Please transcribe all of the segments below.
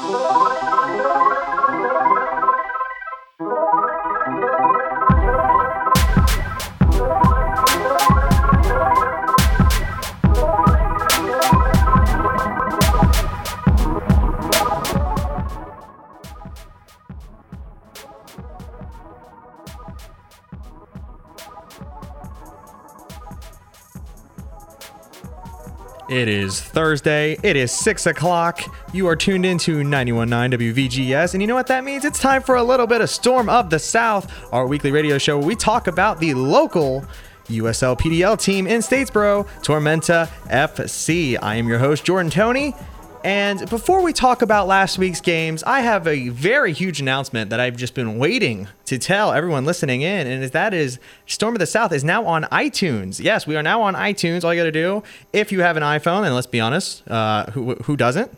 Oh. It is Thursday. It is 6 o'clock. You are tuned into 919 WVGS. And you know what that means? It's time for a little bit of Storm of the South, our weekly radio show where we talk about the local USL PDL team in Statesboro, Tormenta FC. I am your host, Jordan Tony. And before we talk about last week's games, I have a very huge announcement that I've just been waiting to tell everyone listening in, and that is Storm of the South is now on iTunes. Yes, we are now on iTunes. All you got to do, if you have an iPhone, and let's be honest, uh, who who doesn't?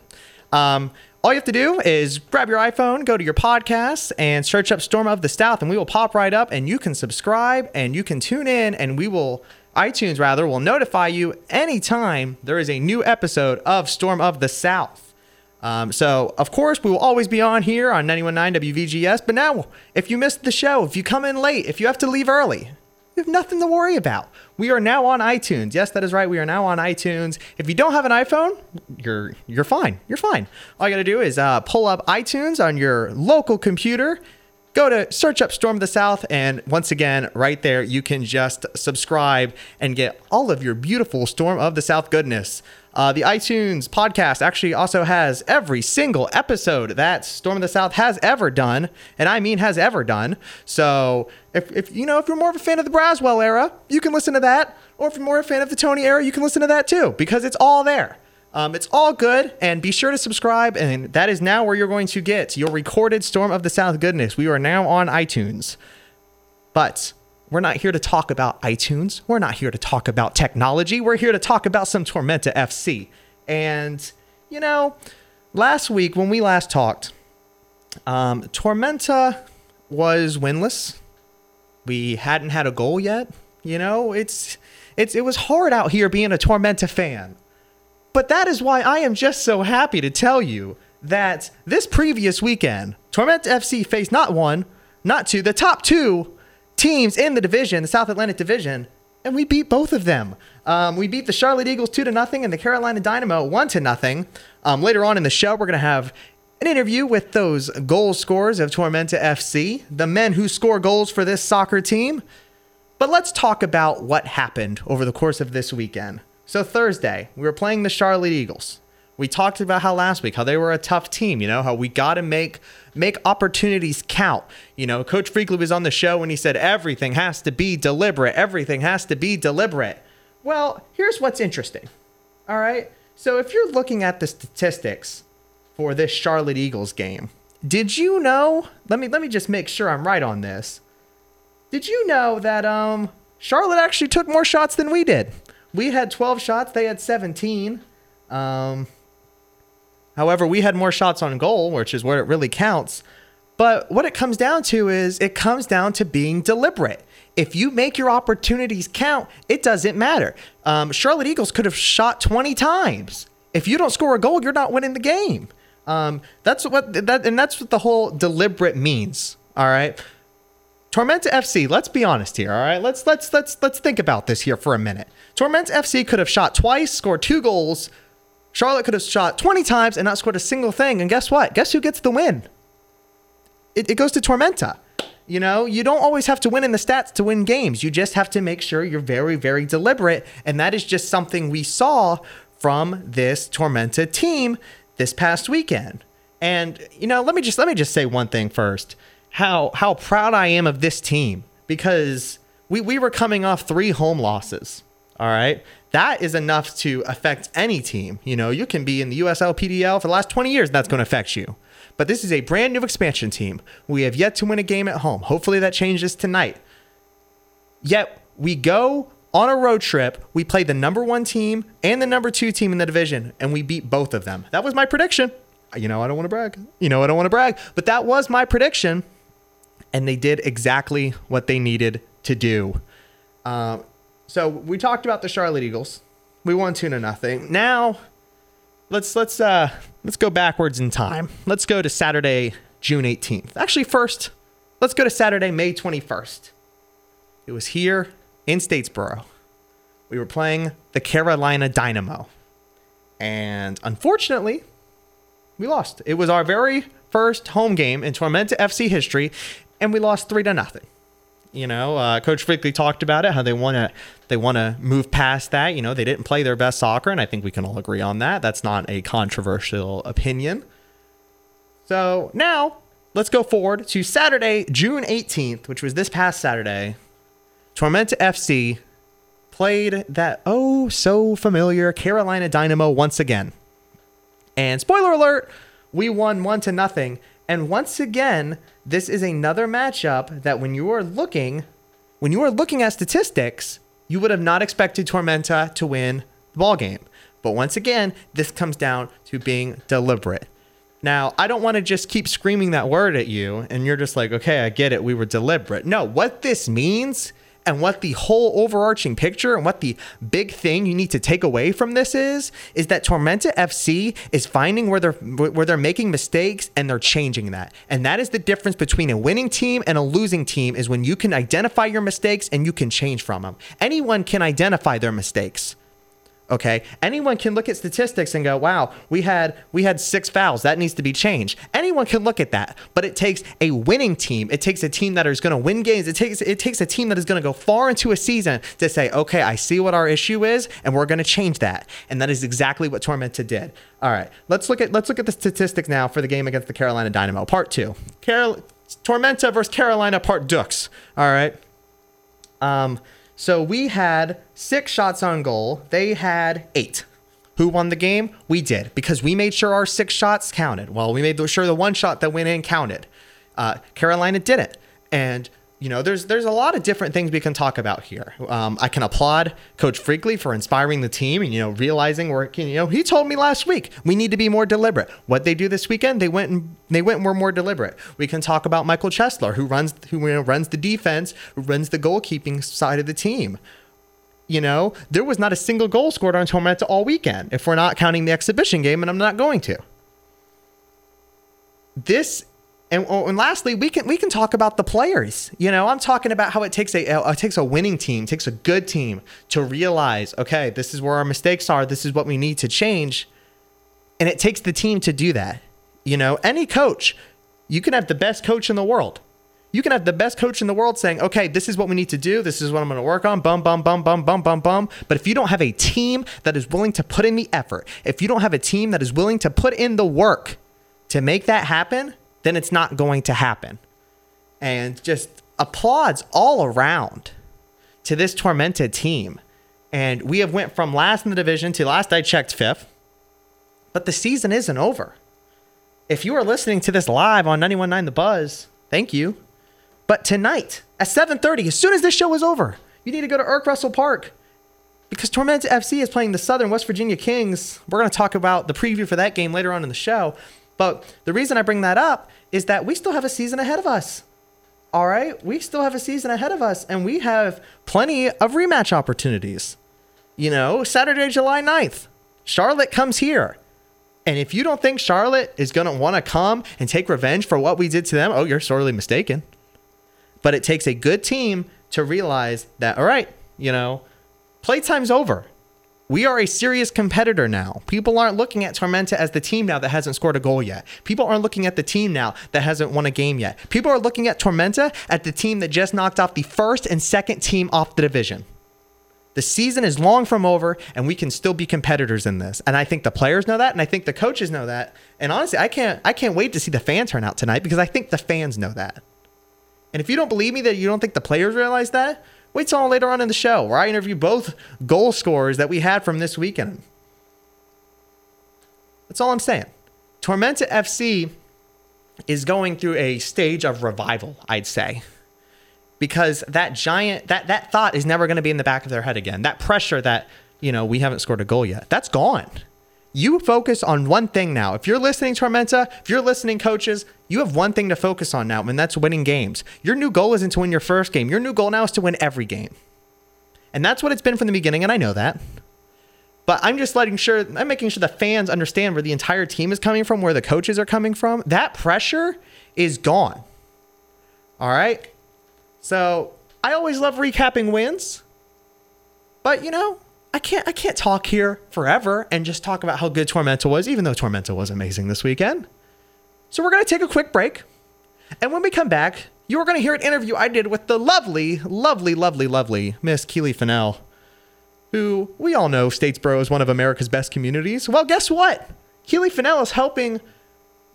Um, all you have to do is grab your iPhone, go to your podcasts, and search up Storm of the South, and we will pop right up, and you can subscribe and you can tune in, and we will iTunes rather will notify you anytime there is a new episode of Storm of the South. Um, so, of course, we will always be on here on 919 WVGS. But now, if you missed the show, if you come in late, if you have to leave early, you have nothing to worry about. We are now on iTunes. Yes, that is right. We are now on iTunes. If you don't have an iPhone, you're you're fine. You're fine. All you got to do is uh, pull up iTunes on your local computer go to search up Storm of the South, and once again, right there, you can just subscribe and get all of your beautiful Storm of the South goodness. Uh, the iTunes podcast actually also has every single episode that Storm of the South has ever done, and I mean has ever done. So if, if you know if you're more of a fan of the Braswell era, you can listen to that, or if you're more a fan of the Tony era, you can listen to that too because it's all there. Um, it's all good, and be sure to subscribe. And that is now where you're going to get your recorded Storm of the South goodness. We are now on iTunes. But we're not here to talk about iTunes. We're not here to talk about technology. We're here to talk about some Tormenta FC. And, you know, last week when we last talked, um, Tormenta was winless. We hadn't had a goal yet. You know, it's it's it was hard out here being a Tormenta fan. But that is why I am just so happy to tell you that this previous weekend, Tormenta FC faced not one, not two, the top two teams in the division, the South Atlantic Division, and we beat both of them. Um, we beat the Charlotte Eagles two to nothing and the Carolina Dynamo one to nothing. Um, later on in the show, we're going to have an interview with those goal scorers of Tormenta FC, the men who score goals for this soccer team. But let's talk about what happened over the course of this weekend. So Thursday, we were playing the Charlotte Eagles. We talked about how last week how they were a tough team, you know, how we got to make make opportunities count. You know, Coach Freakley was on the show and he said everything has to be deliberate. Everything has to be deliberate. Well, here's what's interesting. All right? So if you're looking at the statistics for this Charlotte Eagles game, did you know? Let me let me just make sure I'm right on this. Did you know that um Charlotte actually took more shots than we did? We had 12 shots, they had 17. Um, however, we had more shots on goal, which is where it really counts. But what it comes down to is it comes down to being deliberate. If you make your opportunities count, it doesn't matter. Um, Charlotte Eagles could have shot 20 times. If you don't score a goal, you're not winning the game. Um, that's what that, and that's what the whole deliberate means. All right. Tormenta FC, let's be honest here, all right? Let's let's let's let's think about this here for a minute. Tormenta FC could have shot twice, scored two goals. Charlotte could have shot 20 times and not scored a single thing. And guess what? Guess who gets the win? It, it goes to Tormenta. You know, you don't always have to win in the stats to win games. You just have to make sure you're very, very deliberate. And that is just something we saw from this Tormenta team this past weekend. And you know, let me just let me just say one thing first how how proud I am of this team because we, we were coming off three home losses. All right. That is enough to affect any team. You know, you can be in the USL PDL for the last 20 years, and that's going to affect you. But this is a brand new expansion team. We have yet to win a game at home. Hopefully that changes tonight. Yet we go on a road trip. We play the number one team and the number two team in the division, and we beat both of them. That was my prediction. You know, I don't want to brag. You know, I don't want to brag, but that was my prediction and they did exactly what they needed to do. Uh, so we talked about the Charlotte Eagles. We won two to nothing. Now, let's let's uh, let's go backwards in time. Let's go to Saturday, June 18th. Actually, first, let's go to Saturday, May 21st. It was here in Statesboro. We were playing the Carolina Dynamo. And unfortunately, we lost. It was our very first home game in Tormenta FC history, and we lost three to nothing. You know, uh, Coach Frickley talked about it, how they want to they want to move past that. You know, they didn't play their best soccer, and I think we can all agree on that. That's not a controversial opinion. So now let's go forward to Saturday, June 18th, which was this past Saturday. Tormenta FC played that oh so familiar Carolina Dynamo once again. And spoiler alert, we won one to nothing. And once again, this is another matchup that when you are looking, when you are looking at statistics, you would have not expected Tormenta to win the ball game. But once again, this comes down to being deliberate. Now, I don't want to just keep screaming that word at you and you're just like, okay, I get it. We were deliberate. No, what this means and what the whole overarching picture and what the big thing you need to take away from this is is that Tormenta FC is finding where they're where they're making mistakes and they're changing that. And that is the difference between a winning team and a losing team is when you can identify your mistakes and you can change from them. Anyone can identify their mistakes. Okay, anyone can look at statistics and go, "Wow, we had we had six fouls. That needs to be changed." Anyone can look at that, but it takes a winning team. It takes a team that is going to win games. It takes it takes a team that is going to go far into a season to say, "Okay, I see what our issue is, and we're going to change that." And that is exactly what Tormenta did. All right, let's look at let's look at the statistics now for the game against the Carolina Dynamo, Part Two. Carol Tormenta versus Carolina, Part Dux. All right. Um. So we had six shots on goal. They had eight. Who won the game? We did because we made sure our six shots counted. Well, we made sure the one shot that went in counted. Uh, Carolina didn't. And you know, there's there's a lot of different things we can talk about here. Um, I can applaud Coach Frickley for inspiring the team and you know realizing where you know he told me last week we need to be more deliberate. What they do this weekend, they went and they went and were more deliberate. We can talk about Michael Chesler, who runs who you know, runs the defense, who runs the goalkeeping side of the team. You know, there was not a single goal scored on Tormenta all weekend, if we're not counting the exhibition game, and I'm not going to. This and, oh, and lastly, we can we can talk about the players. You know, I'm talking about how it takes a it takes a winning team, takes a good team to realize, okay, this is where our mistakes are. This is what we need to change, and it takes the team to do that. You know, any coach, you can have the best coach in the world. You can have the best coach in the world saying, okay, this is what we need to do. This is what I'm going to work on. Bum, bum, bum, bum, bum, bum, bum. But if you don't have a team that is willing to put in the effort, if you don't have a team that is willing to put in the work to make that happen, then it's not going to happen. And just applauds all around to this Tormenta team. And we have went from last in the division to last I checked fifth. But the season isn't over. If you are listening to this live on 919 The Buzz, thank you. But tonight at 7:30, as soon as this show is over, you need to go to Erk Russell Park because Tormenta FC is playing the Southern West Virginia Kings. We're going to talk about the preview for that game later on in the show. But the reason I bring that up is that we still have a season ahead of us. All right? We still have a season ahead of us, and we have plenty of rematch opportunities. You know, Saturday, July 9th, Charlotte comes here. And if you don't think Charlotte is going to want to come and take revenge for what we did to them, oh, you're sorely mistaken. But it takes a good team to realize that, all right, you know, playtime's over we are a serious competitor now. People aren't looking at Tormenta as the team now that hasn't scored a goal yet. People aren't looking at the team now that hasn't won a game yet. People are looking at Tormenta at the team that just knocked off the first and second team off the division. The season is long from over, and we can still be competitors in this. And I think the players know that, and I think the coaches know that. And honestly, I can't I can't wait to see the fan turn out tonight because I think the fans know that. And if you don't believe me that you don't think the players realize that, Wait till later on in the show where I interview both goal scorers that we had from this weekend. That's all I'm saying. Tormenta FC is going through a stage of revival, I'd say. Because that giant that that thought is never going to be in the back of their head again. That pressure that, you know, we haven't scored a goal yet. That's gone. You focus on one thing now. If you're listening, Tormenta, if you're listening, coaches, you have one thing to focus on now, and that's winning games. Your new goal isn't to win your first game. Your new goal now is to win every game. And that's what it's been from the beginning, and I know that. But I'm just letting sure I'm making sure the fans understand where the entire team is coming from, where the coaches are coming from. That pressure is gone. All right. So I always love recapping wins. But you know, I can't I can't talk here forever and just talk about how good Tormenta was, even though Tormenta was amazing this weekend. So we're gonna take a quick break. And when we come back, you are to hear an interview I did with the lovely, lovely, lovely, lovely Miss Keely Fennell, who we all know Statesboro is one of America's best communities. Well, guess what? Keely Fennell is helping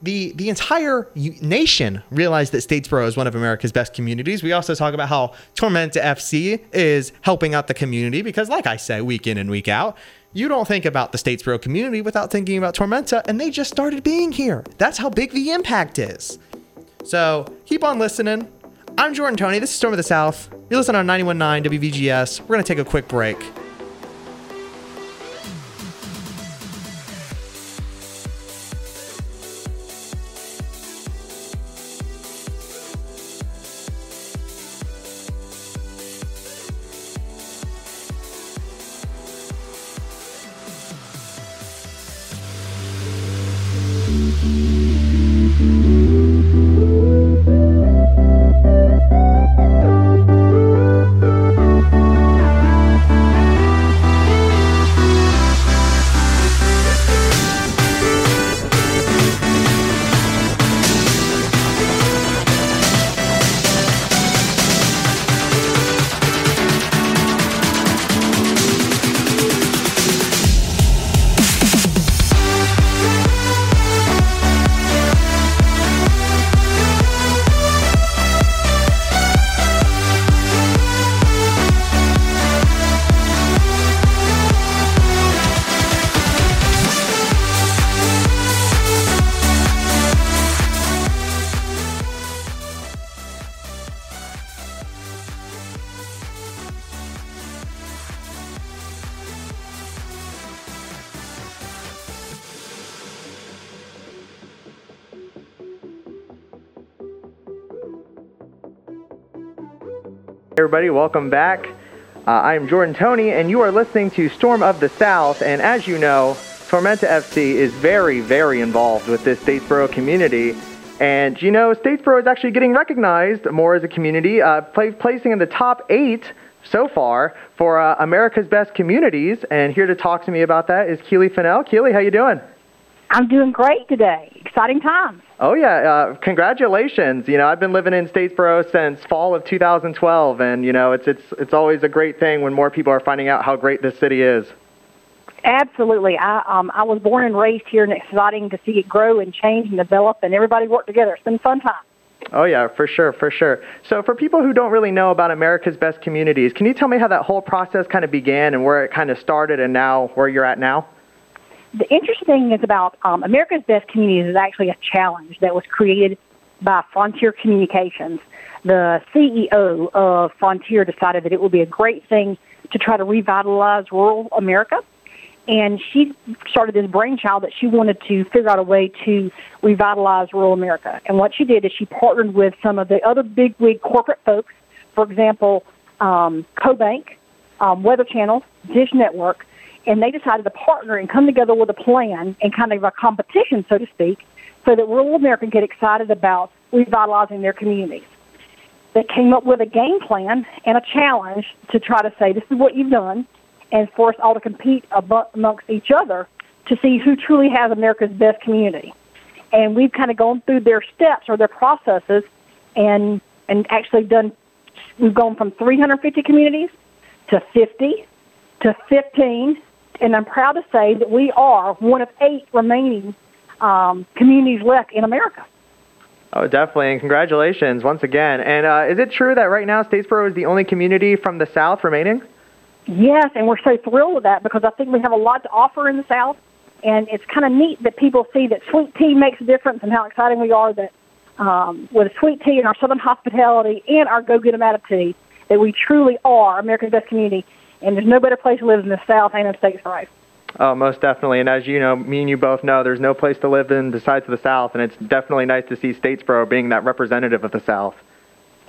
the the entire nation realized that Statesboro is one of America's best communities. We also talk about how Tormenta FC is helping out the community because, like I say, week in and week out, you don't think about the Statesboro community without thinking about Tormenta, and they just started being here. That's how big the impact is. So keep on listening. I'm Jordan Tony. This is Storm of the South. You're listening on 91.9 WVGS. We're to take a quick break. Everybody. Welcome back. Uh, I am Jordan Tony, and you are listening to Storm of the South. And as you know, Tormenta FC is very, very involved with this Statesboro community. And you know, Statesboro is actually getting recognized more as a community, uh, placing in the top eight so far for uh, America's Best Communities. And here to talk to me about that is Keely Fennell. Keely, how you doing? I'm doing great today. Exciting times. Oh yeah, uh, congratulations! You know, I've been living in Statesboro since fall of 2012, and you know, it's it's it's always a great thing when more people are finding out how great this city is. Absolutely, I um I was born and raised here, and it's exciting to see it grow and change and develop, and everybody work together. It's been fun time. Oh yeah, for sure, for sure. So for people who don't really know about America's Best Communities, can you tell me how that whole process kind of began and where it kind of started, and now where you're at now? The interesting thing is about um, America's Best Communities is actually a challenge that was created by Frontier Communications. The CEO of Frontier decided that it would be a great thing to try to revitalize rural America. And she started this brainchild that she wanted to figure out a way to revitalize rural America. And what she did is she partnered with some of the other big wig corporate folks, for example, um, CoBank, um, Weather Channel, Dish Network, and they decided to partner and come together with a plan and kind of a competition, so to speak, so that rural America can get excited about revitalizing their communities. They came up with a game plan and a challenge to try to say, this is what you've done, and for us all to compete amongst each other to see who truly has America's best community. And we've kind of gone through their steps or their processes and, and actually done, we've gone from 350 communities to 50 to 15 and I'm proud to say that we are one of eight remaining um, communities left in America. Oh, definitely, and congratulations once again. And uh, is it true that right now Statesboro is the only community from the South remaining? Yes, and we're so thrilled with that because I think we have a lot to offer in the South, and it's kind of neat that people see that sweet tea makes a difference and how exciting we are that um, with sweet tea and our Southern hospitality and our go-get 'em attitude, that we truly are America's best community and there's no better place to live in the South and in States Right. Oh, most definitely. And as you know, me and you both know, there's no place to live in besides the South, and it's definitely nice to see Statesboro being that representative of the South.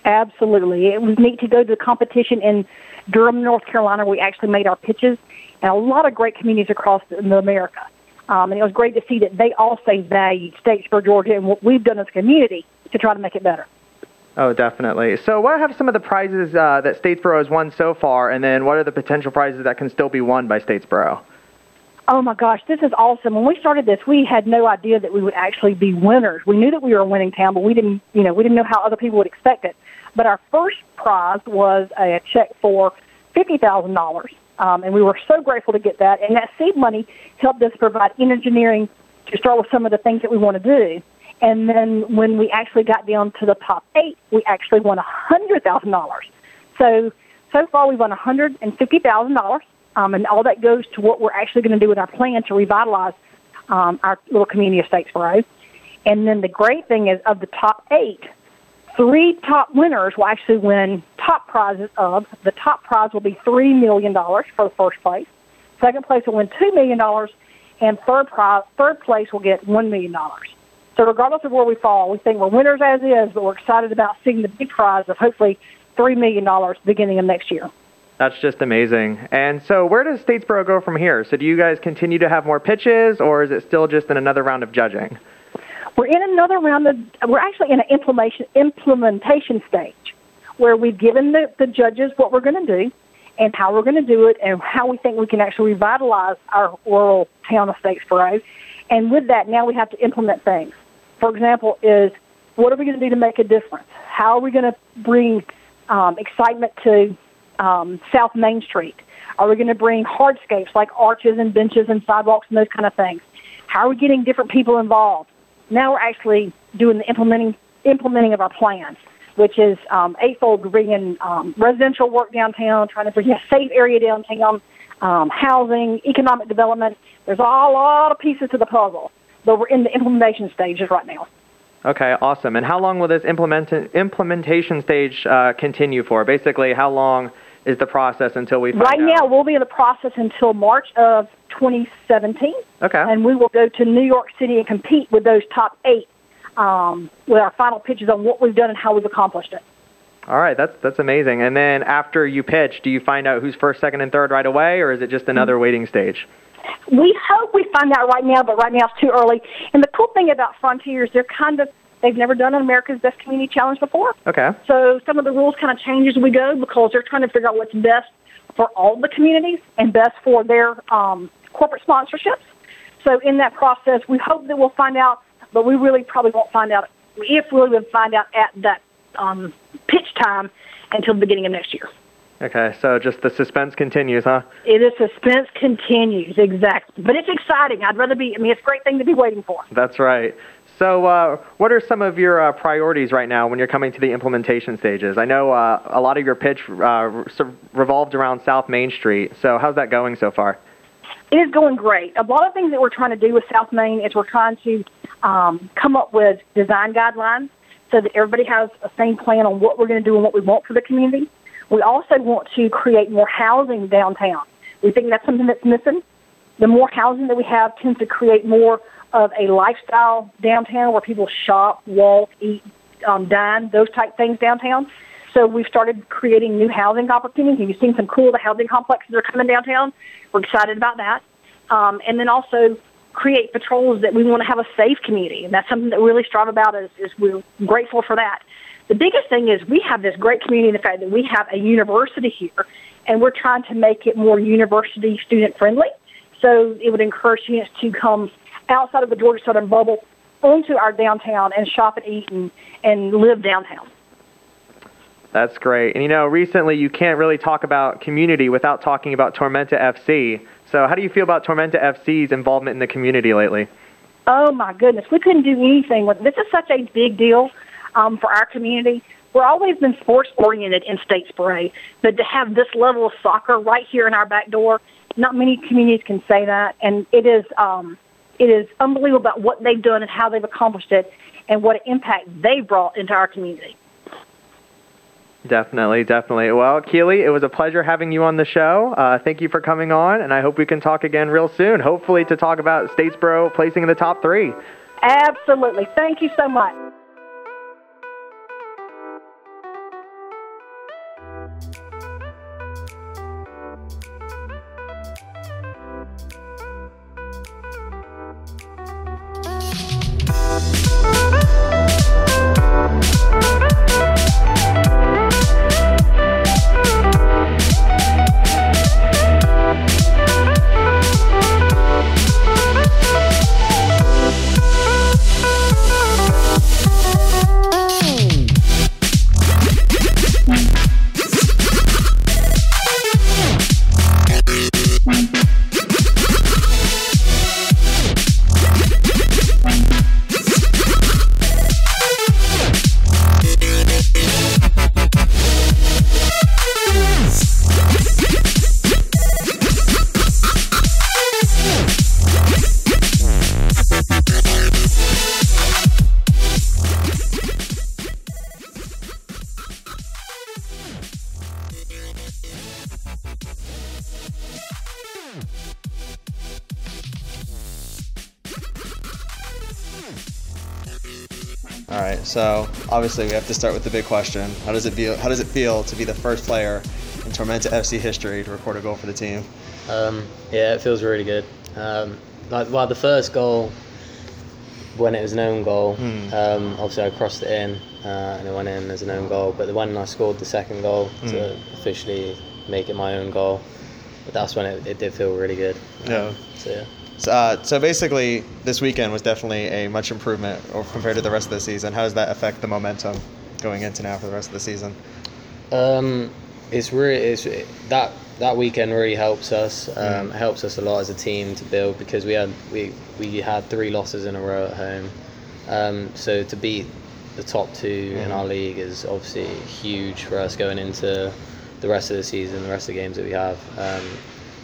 Absolutely. It was neat to go to the competition in Durham, North Carolina. We actually made our pitches, and a lot of great communities across America. Um, and it was great to see that they also valued Statesboro, Georgia, and what we've done as a community to try to make it better. Oh, definitely. So, what have some of the prizes uh, that Statesboro has won so far, and then what are the potential prizes that can still be won by Statesboro? Oh my gosh, this is awesome. When we started this, we had no idea that we would actually be winners. We knew that we were a winning town, but we didn't, you know, we didn't know how other people would expect it. But our first prize was a check for $50,000. Um, and we were so grateful to get that. And that seed money helped us provide engineering to start with some of the things that we want to do. And then when we actually got down to the top eight, we actually won $100,000. So, so far we've won $150,000. Um, and all that goes to what we're actually going to do with our plan to revitalize um, our little community of Statesboro. And then the great thing is, of the top eight, three top winners will actually win top prizes of. The top prize will be $3 million for the first place. Second place will win $2 million. And third, prize, third place will get $1 million. So regardless of where we fall, we think we're winners as is, but we're excited about seeing the big prize of hopefully $3 million beginning of next year. That's just amazing. And so, where does Statesboro go from here? So, do you guys continue to have more pitches, or is it still just in another round of judging? We're in another round of, we're actually in an implementation, implementation stage where we've given the, the judges what we're going to do and how we're going to do it and how we think we can actually revitalize our rural town of Statesboro. And with that, now we have to implement things. For example, is what are we going to do to make a difference? How are we going to bring um, excitement to um, South Main Street? Are we going to bring hardscapes like arches and benches and sidewalks and those kind of things? How are we getting different people involved? Now we're actually doing the implementing implementing of our plans, which is um, eightfold, bringing um, residential work downtown, trying to bring a safe area downtown, um, housing, economic development. There's a lot of pieces to the puzzle, but we're in the implementation stages right now. Okay, awesome. And how long will this implement- implementation stage uh, continue for? Basically, how long is the process until we Right out? now, we'll be in the process until March of 2017. Okay. And we will go to New York City and compete with those top eight um, with our final pitches on what we've done and how we've accomplished it. All right, that's that's amazing. And then after you pitch, do you find out who's first, second, and third right away, or is it just another mm-hmm. waiting stage? We hope we find out right now, but right now it's too early. And the cool thing about Frontiers, they're kind of They've never done an America's Best Community Challenge before. Okay. So some of the rules kind of change as we go because they're trying to figure out what's best for all the communities and best for their um, corporate sponsorships. So in that process, we hope that we'll find out, but we really probably won't find out if we will find out at that um, pitch time until the beginning of next year. Okay, so just the suspense continues, huh? It is suspense continues, exactly. But it's exciting. I'd rather be, I mean, it's a great thing to be waiting for. That's right. So, uh, what are some of your uh, priorities right now when you're coming to the implementation stages? I know uh, a lot of your pitch uh, revolved around South Main Street. So, how's that going so far? It is going great. A lot of things that we're trying to do with South Main is we're trying to um, come up with design guidelines so that everybody has a same plan on what we're going to do and what we want for the community. We also want to create more housing downtown. We think that's something that's missing. The more housing that we have tends to create more of a lifestyle downtown where people shop, walk, eat, um, dine, those type things downtown. So we've started creating new housing opportunities. You've seen some cool the housing complexes are coming downtown. We're excited about that. Um, and then also create patrols that we want to have a safe community. And that's something that we really strive about is, is we're grateful for that. The biggest thing is we have this great community in the fact that we have a university here and we're trying to make it more university student friendly. So it would encourage students to come outside of the Georgia Southern bubble onto our downtown and shop and eat and, and live downtown. That's great. And you know, recently you can't really talk about community without talking about Tormenta FC. So, how do you feel about Tormenta FC's involvement in the community lately? Oh my goodness, we couldn't do anything with this. Is such a big deal um, for our community. We're always been sports oriented in Statesboro, but to have this level of soccer right here in our back door, not many communities can say that, and it is um, it is unbelievable about what they've done and how they've accomplished it and what impact they brought into our community. Definitely, definitely. Well, Keely, it was a pleasure having you on the show. Uh, thank you for coming on, and I hope we can talk again real soon, hopefully to talk about Statesboro placing in the top three. Absolutely. Thank you so much. Obviously we have to start with the big question. How does it feel? How does it feel to be the first player in Tormenta FC history to record a goal for the team? Um, yeah, it feels really good. Um, like, well, the first goal, when it was an own goal, Hmm. um, obviously I crossed it in uh, and it went in as an own goal. But the when I scored the second goal to Hmm. officially make it my own goal, that's when it, it did feel really good. Um, Yeah. So yeah. So, uh, so basically, this weekend was definitely a much improvement compared to the rest of the season. How does that affect the momentum going into now for the rest of the season? Um, it's really it's that that weekend really helps us. Um, Mm. Helps us a lot as a team to build because we had we we had three losses in a row at home. Um, so to beat the top two in our league is obviously huge for us going into the rest of the season, the rest of the games that we have. Um,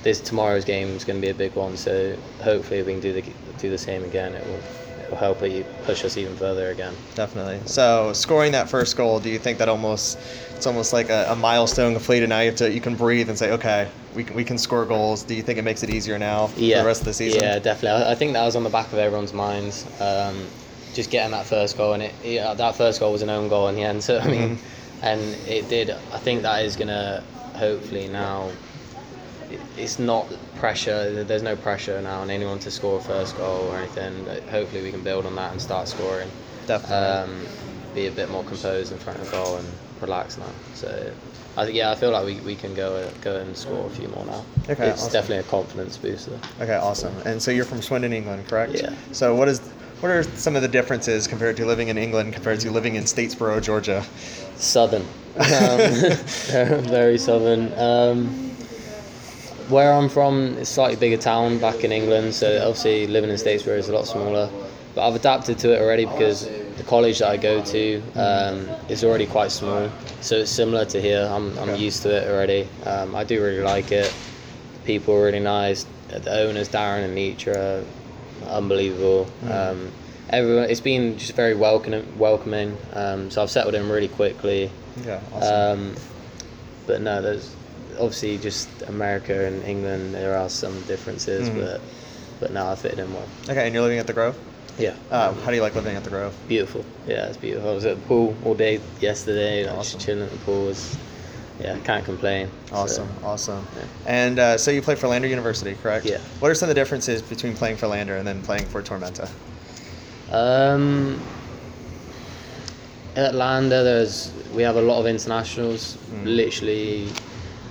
this tomorrow's game is going to be a big one, so hopefully we can do the do the same again. It will it will help you push us even further again. Definitely. So scoring that first goal, do you think that almost it's almost like a, a milestone completed? Now you have to you can breathe and say, okay, we can, we can score goals. Do you think it makes it easier now for yeah, the rest of the season? Yeah, definitely. I, I think that was on the back of everyone's minds. Um, just getting that first goal, and it yeah, that first goal was an own goal in the end. So I mean, Mm-hmm. and it did. I think that is gonna hopefully now. It- It's not pressure. There's no pressure now on anyone to score a first goal or anything. Hopefully, we can build on that and start scoring. Definitely. Um, be a bit more composed in front of goal and relax now. So, I think yeah, I feel like we, we can go go and score a few more now. Okay, it's awesome. definitely a confidence booster. Okay, awesome. And so you're from Swindon, England, correct? Yeah. So what is what are some of the differences compared to living in England compared to living in Statesboro, Georgia? Southern, um, very southern. Um, where I'm from, it's a slightly bigger town back in England, so obviously living in Statesboro is a lot smaller. But I've adapted to it already because the college that I go to um, is already quite small, so it's similar to here. I'm, I'm used to it already. Um, I do really like it. People are really nice. The owners, Darren and Nietzsche, are unbelievable. Um, everyone, it's been just very welcoming. Welcoming. Um, so I've settled in really quickly. Yeah, awesome. Um, but no, there's obviously just America and England. There are some differences, Mhm. but but no, I fit in well. okay, and you're living at the Grove? Yeah, Uh, how do you like living at the Grove? beautiful. Yeah, it's beautiful. I was at the pool all day yesterday. Like, Awesome. just chilling at the pool. Was, yeah, can't complain. So, Awesome, awesome. yeah. And uh, so you play for Lander University, correct? Yeah. What are some of the differences between playing for Lander and then playing for Tormenta? Um, at Lander, there's we have a lot of internationals. Mm. Literally,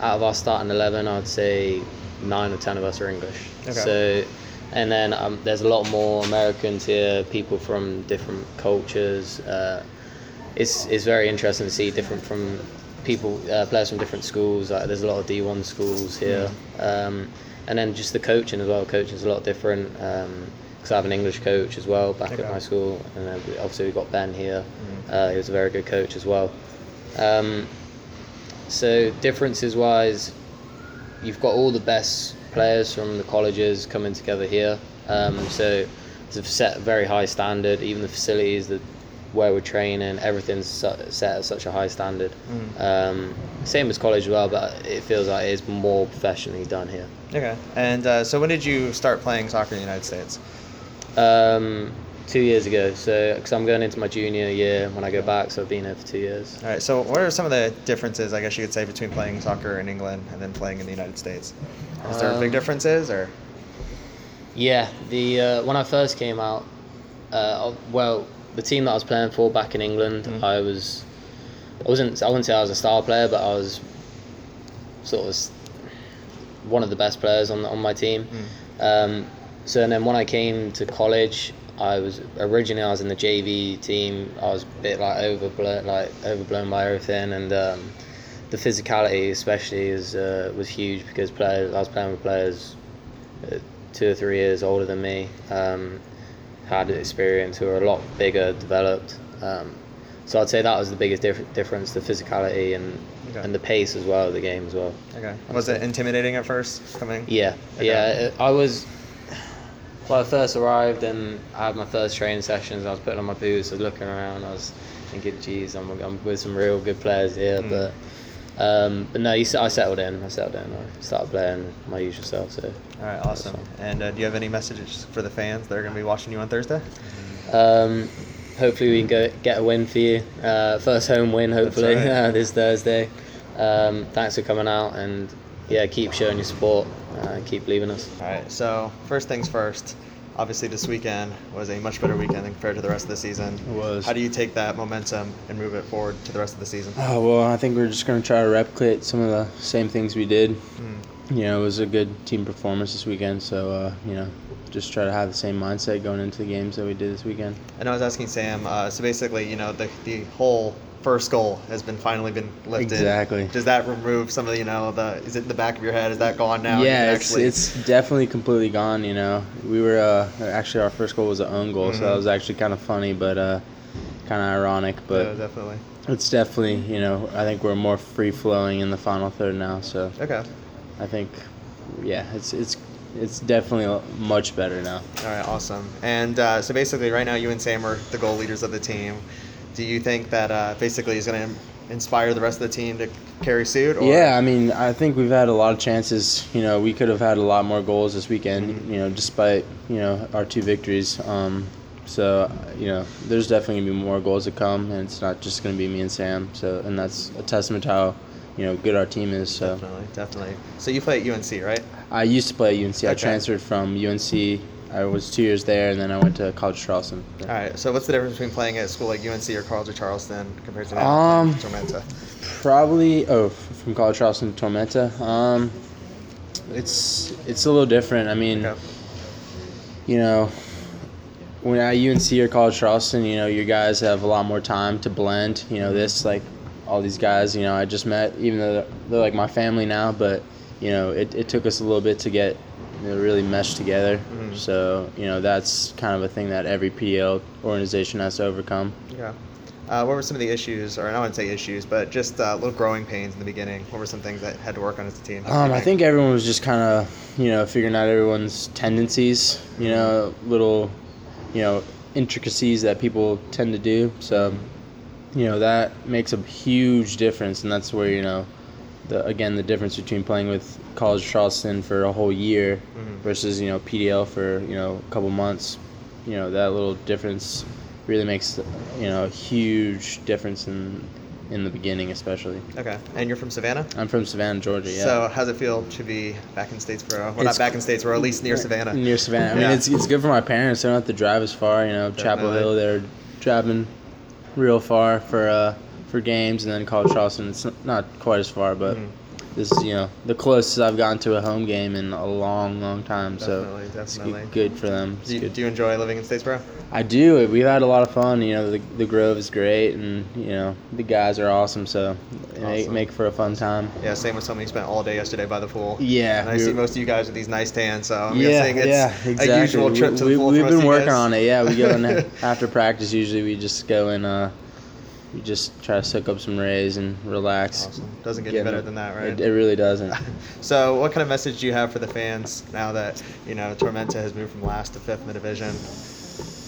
out of our starting eleven, I'd say nine or ten of us are English. Okay. So, and then um, there's a lot more Americans here, people from different cultures. Uh, it's it's very interesting to see different from people uh, players from different schools. Like there's a lot of D1 schools here, um, and then just the coaching as well. Coaching is a lot different. Because I have an English coach as well back Okay. at my school, and then obviously we've got Ben here. Uh, he was a very good coach as well. Um, so differences wise, you've got all the best players from the colleges coming together here. Um, so it's a set very high standard. Even the facilities, the where we're training, everything's set at such a high standard. Um, same as college as well, but it feels like it's more professionally done here. Okay. And uh, so when did you start playing soccer in the United States? Um, two years ago, so because I'm going into my junior year when I go back, so I've been here for two years. All right. So what are some of the differences, I guess you could say, between playing soccer in England and then playing in the United States? Is there Um, big differences or? Yeah, the uh, when I first came out, uh, well, the team that I was playing for back in England, Mhm. I was, I wasn't, I wouldn't say I was a star player, but I was sort of one of the best players on on my team. Um, so and then when I came to college, I was originally I was in the JV team. I was a bit like overblown, like overblown by everything, and um, the physicality especially is uh, was huge because players I was playing with players uh, two or three years older than me, um, had experience who were a lot bigger, developed. Um, so I'd say that was the biggest dif- difference: the physicality and Okay. and the pace as well of the game as well. Okay. Was it intimidating at first coming? Yeah, Okay. yeah. I was. Well, I first arrived and I had my first training sessions. I was putting on my boots, I was looking around. I was thinking, "Geez, I'm, I'm with some real good players here." Mm. But, um, but no, you, I settled in. I settled in. I started playing my usual self. So, All right. Awesome. And uh, do you have any messages for the fans that are going to be watching you on Thursday? um, hopefully we can go get a win for you. Uh, first home win, hopefully right. this Thursday. Um, thanks for coming out and yeah, keep showing your support. Uh, keep believing us. All right. So first things first. Obviously, this weekend was a much better weekend compared to the rest of the season. It was. How do you take that momentum and move it forward to the rest of the season? Oh well, I think we're just gonna try to replicate some of the same things we did. Mm. You know, it was a good team performance this weekend, so uh, you know, just try to have the same mindset going into the games that we did this weekend. And I was asking Sam. Uh, so basically, you know, the the whole first goal has been finally been lifted. Exactly. Does that remove some of the, you know, the is it in the back of your head? Is that gone now? Yeah, it's, actually- it's definitely completely gone. You know, we were uh, actually our first goal was an own goal, so that Mhm. was actually kind of funny, but uh, kind of ironic. But yeah, definitely. it's definitely you know I think we're more free flowing in the final third now. So Okay. I think yeah, it's it's it's definitely much better now. All right, awesome. And uh, so basically, right now, you and Sam are the goal leaders of the team. Do you think that uh, basically is going to inspire the rest of the team to carry suit? Or? Yeah, I mean, I think we've had a lot of chances. You know, we could have had a lot more goals this weekend. Mhm. You know, despite you know our two victories. Um, so you know, there's definitely gonna be more goals to come, and it's not just gonna be me and Sam. So, and that's a testament to how you know good our team is. So, Definitely, definitely. So you play at UNC, right? I used to play at UNC. I transferred from UNC. I was two years there, and then I went to College Charleston. All right. So what's the difference between playing at a school like UNC or College or Charleston compared to? Um, Tormenta. Probably oh from College Charleston to Tormenta. Um, it's it's a little different. I mean, Okay. you know, when at UNC or College Charleston, you know, your guys have a lot more time to blend. You know, this like all these guys, you know, I just met, even though they're, they're like my family now, but you know, it, it took us a little bit to get know, really mesh together. Mhm. So you know, that's kind of a thing that every PDL organization has to overcome. Okay. Uh, what were some of the issues, or I wouldn't say issues, but just uh, little growing pains in the beginning? What were some things that had to work on as a team? Um, I think everyone was just kind of, you know, figuring out everyone's tendencies, you know, little, you know, intricacies that people tend to do. So, you know, that makes a huge difference, and that's where you know, the again the difference between playing with College Charleston for a whole year Mhm. versus you know PDL for you know a couple months. You know, that little difference really makes you know a huge difference in in the beginning, especially. Okay. And you're from Savannah? I'm from Savannah, Georgia. Yeah. So how's it feel to be back in Statesboro? Well, not back in Statesboro, at least near Savannah. Near Savannah. I mean, Yeah. it's, it's good for my parents. They don't have to drive as far. You know, Chapel Hill, they're driving real far for uh, for games, and then College Charleston, it's not quite as far, but Mhm. this is you know the closest I've gotten to a home game in a long, long time. Definitely, so definitely. g- good for them. It's Do you, good. do you enjoy living in Statesboro? I do. We've had a lot of fun. You know, the, the Grove is great, and you know the guys are awesome. So make, Awesome. make for a fun time. Yeah, same with somebody who spent all day yesterday by the pool. Yeah, And I see most of you guys with these nice tans, so I'm yeah, guessing it's yeah, exactly. a usual trip to we, the pool. we, We've been working on it. Yeah, we go in after practice. Usually, we just go and uh, we just try to soak up some rays and relax. Awesome. Doesn't get Get any better than that, right? It, it really doesn't. So, what kind of message do you have for the fans now that you know Tormenta has moved from last to fifth in the division?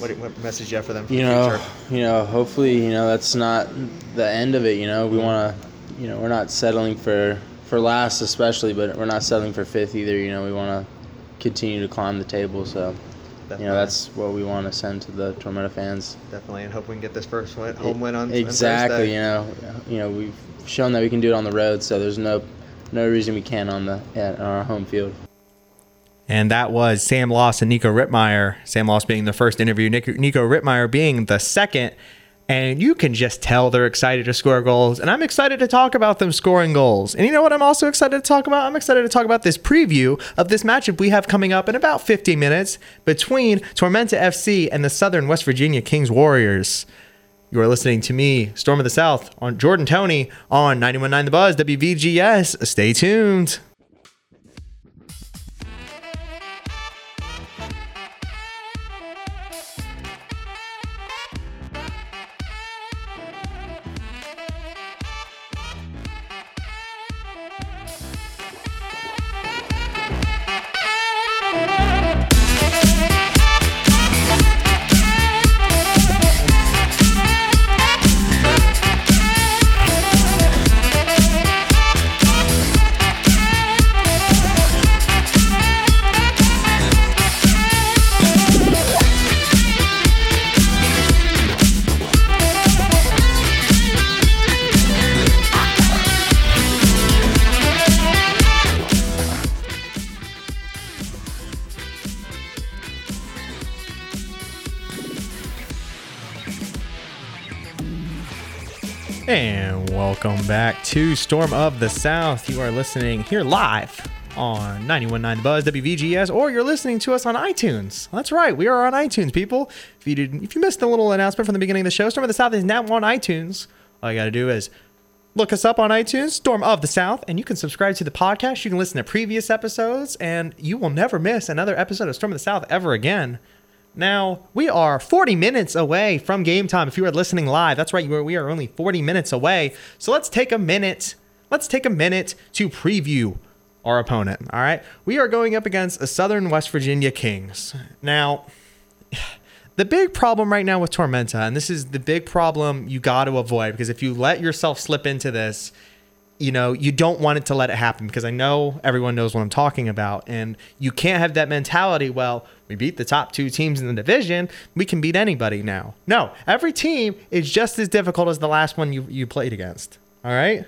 What, what message do you have for them for you the know, future? you know. Hopefully, you know that's not the end of it. You know, we want to, you know, we're not settling for for last, especially, but we're not settling for fifth either. You know, we want to continue to climb the table. So, you know, that's what we want to send to the Tormenta fans. definitely, and hope we can get this first win, home win on on exactly. Thursday. You know, you know we've shown that we can do it on the road, so there's no no reason we can't on the at our home field. And that was Sam Loss and Nico Rittmeyer. Sam Loss being the first interview, Nico, Nico Rittmeyer being the second. And you can just tell they're excited to score goals. And I'm excited to talk about them scoring goals. And you know what I'm also excited to talk about? I'm excited to talk about this preview of this matchup we have coming up in about 15 minutes between Tormenta FC and the Southern West Virginia Kings Warriors. You are listening to me, Storm of the South, on Jordan Tony on 919 The Buzz, WVGS. Stay tuned. Welcome back to Storm of the South. You are listening here live on 919 The Buzz WVGS, or you're listening to us on iTunes. That's right, we are on iTunes, people. If you didn't, if you missed the little announcement from the beginning of the show, Storm of the South is now on iTunes. All you got to do is look us up on iTunes, Storm of the South, and you can subscribe to the podcast. You can listen to previous episodes, and you will never miss another episode of Storm of the South ever again. Now, we are 40 minutes away from game time. If you are listening live, that's right, we are only 40 minutes away. So let's take a minute. Let's take a minute to preview our opponent. All right. We are going up against a Southern West Virginia Kings. Now, the big problem right now with Tormenta, and this is the big problem you got to avoid because if you let yourself slip into this, you know, you don't want it to let it happen because I know everyone knows what I'm talking about. And you can't have that mentality, well, we beat the top two teams in the division, we can beat anybody now. No, every team is just as difficult as the last one you, you played against. All right?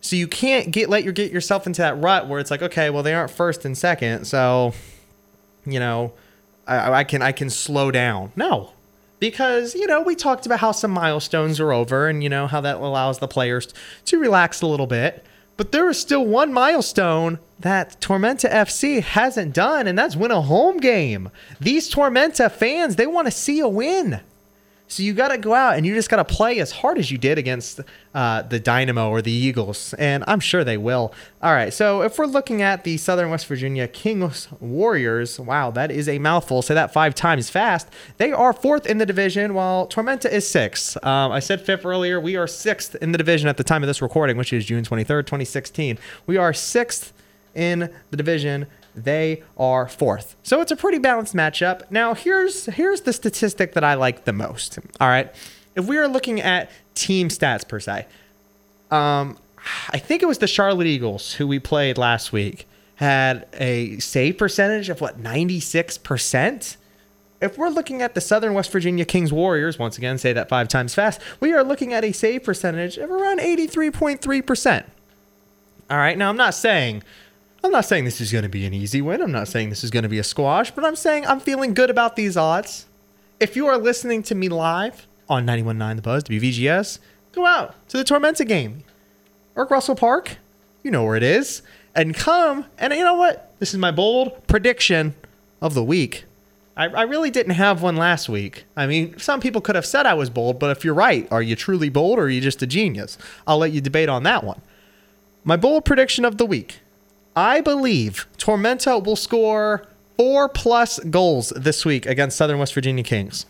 So you can't get let your get yourself into that rut where it's like, okay, well they aren't first and second, so you know, I, I can I can slow down. No, because you know we talked about how some milestones are over and you know how that allows the players to relax a little bit. But there is still one milestone that tormenta fc hasn't done and that's win a home game. These tormenta fans they want to see a win so you got to go out and you just got to play as hard as you did against uh, the Dynamo or the Eagles, and I'm sure they will. All right, so if we're looking at the Southern West Virginia Kings Warriors, wow, that is a mouthful. Say that five times fast. They are fourth in the division, while Tormenta is sixth. Um, I said fifth earlier. We are sixth in the division at the time of this recording, which is June 23rd, 2016. We are sixth in the division they are fourth. So it's a pretty balanced matchup. Now here's here's the statistic that I like the most. All right. If we are looking at team stats per se, um, I think it was the Charlotte Eagles who we played last week had a save percentage of what 96%. If we're looking at the Southern West Virginia Kings Warriors, once again, say that five times fast, we are looking at a save percentage of around 83.3%. All right, now I'm not saying I'm not saying this is going to be an easy win. I'm not saying this is going to be a squash, but I'm saying I'm feeling good about these odds. If you are listening to me live on 91.9 The Buzz, WVGS, go out to the Tormenta game. Erk Russell Park, you know where it is, and come. And you know what? This is my bold prediction of the week. I, I really didn't have one last week. I mean, some people could have said I was bold, but if you're right, are you truly bold or are you just a genius? I'll let you debate on that one. My bold prediction of the week I believe Tormenta will score four plus goals this week against Southern West Virginia Kings.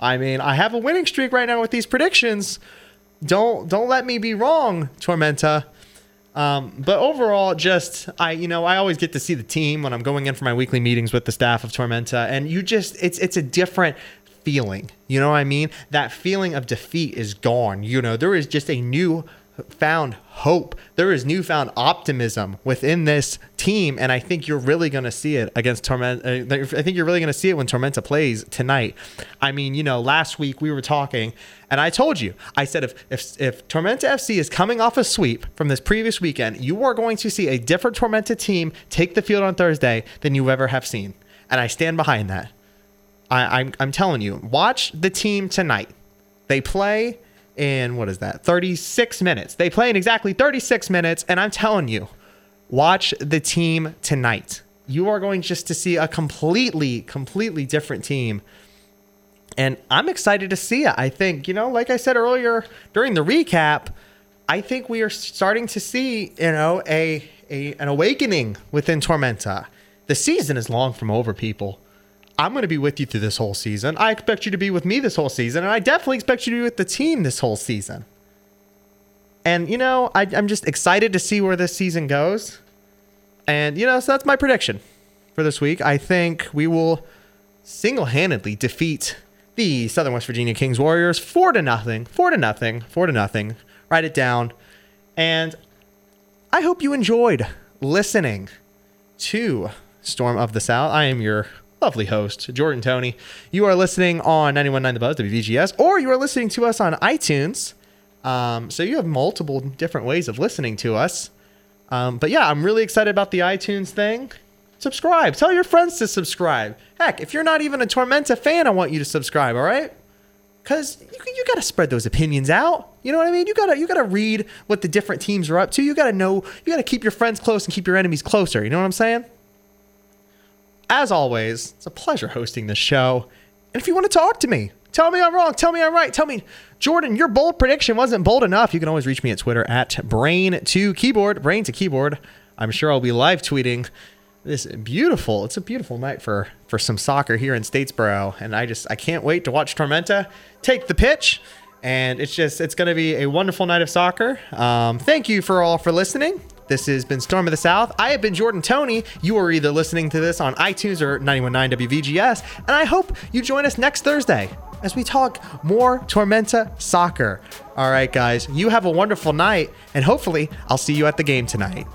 I mean, I have a winning streak right now with these predictions. Don't don't let me be wrong, Tormenta. Um, but overall, just I you know I always get to see the team when I'm going in for my weekly meetings with the staff of Tormenta, and you just it's it's a different feeling. You know what I mean? That feeling of defeat is gone. You know there is just a new found hope. There is newfound optimism within this team, and I think you're really going to see it against Tormenta. Uh, I think you're really going to see it when Tormenta plays tonight. I mean, you know, last week we were talking, and I told you, I said if if if Tormenta FC is coming off a sweep from this previous weekend, you are going to see a different Tormenta team take the field on Thursday than you ever have seen, and I stand behind that. I, I'm I'm telling you, watch the team tonight. They play in what is that 36 minutes. They play in exactly 36 minutes and i'm telling you watch the team tonight. You are going just to see a completely completely different team. And i'm excited to see it. I think you know like i said earlier during the recap i think we are starting to see you know a, a an awakening within tormenta. The season is long from over people I'm going to be with you through this whole season. I expect you to be with me this whole season, and I definitely expect you to be with the team this whole season. And, you know, I, am just excited to see where this season goes. And, you know, so that's my prediction for this week. I think we will single handedly defeat the Southern West Virginia Kings Warriors four to nothing, four to nothing, four to nothing. Write it down. And I hope you enjoyed listening to Storm of the South. I am your lovely host, Jordan Tony. You are listening on 91.9 The Buzz, WVGS, or you are listening to us on iTunes. Um, so you have multiple different ways of listening to us. Um, but yeah, I'm really excited about the iTunes thing. Subscribe. Tell your friends to subscribe. Heck, if you're not even a Tormenta fan, I want you to subscribe, all right? Cause you, you gotta spread those opinions out. You know what I mean? You gotta you gotta read what the different teams are up to. You gotta know. You gotta keep your friends close and keep your enemies closer. You know what I'm saying? As always, it's a pleasure hosting this show. And if you want to talk to me, tell me I'm wrong. Tell me I'm right. Tell me, Jordan, your bold prediction wasn't bold enough. You can always reach me at Twitter at brain to keyboard, brain to keyboard. I'm sure I'll be live tweeting this beautiful. It's a beautiful night for for some soccer here in Statesboro, and I just I can't wait to watch Tormenta take the pitch. And it's just it's going to be a wonderful night of soccer. Um, thank you for all for listening. This has been Storm of the South. I have been Jordan Tony. You are either listening to this on iTunes or 919 WVGS, and I hope you join us next Thursday as we talk more Tormenta soccer. All right, guys, you have a wonderful night, and hopefully, I'll see you at the game tonight.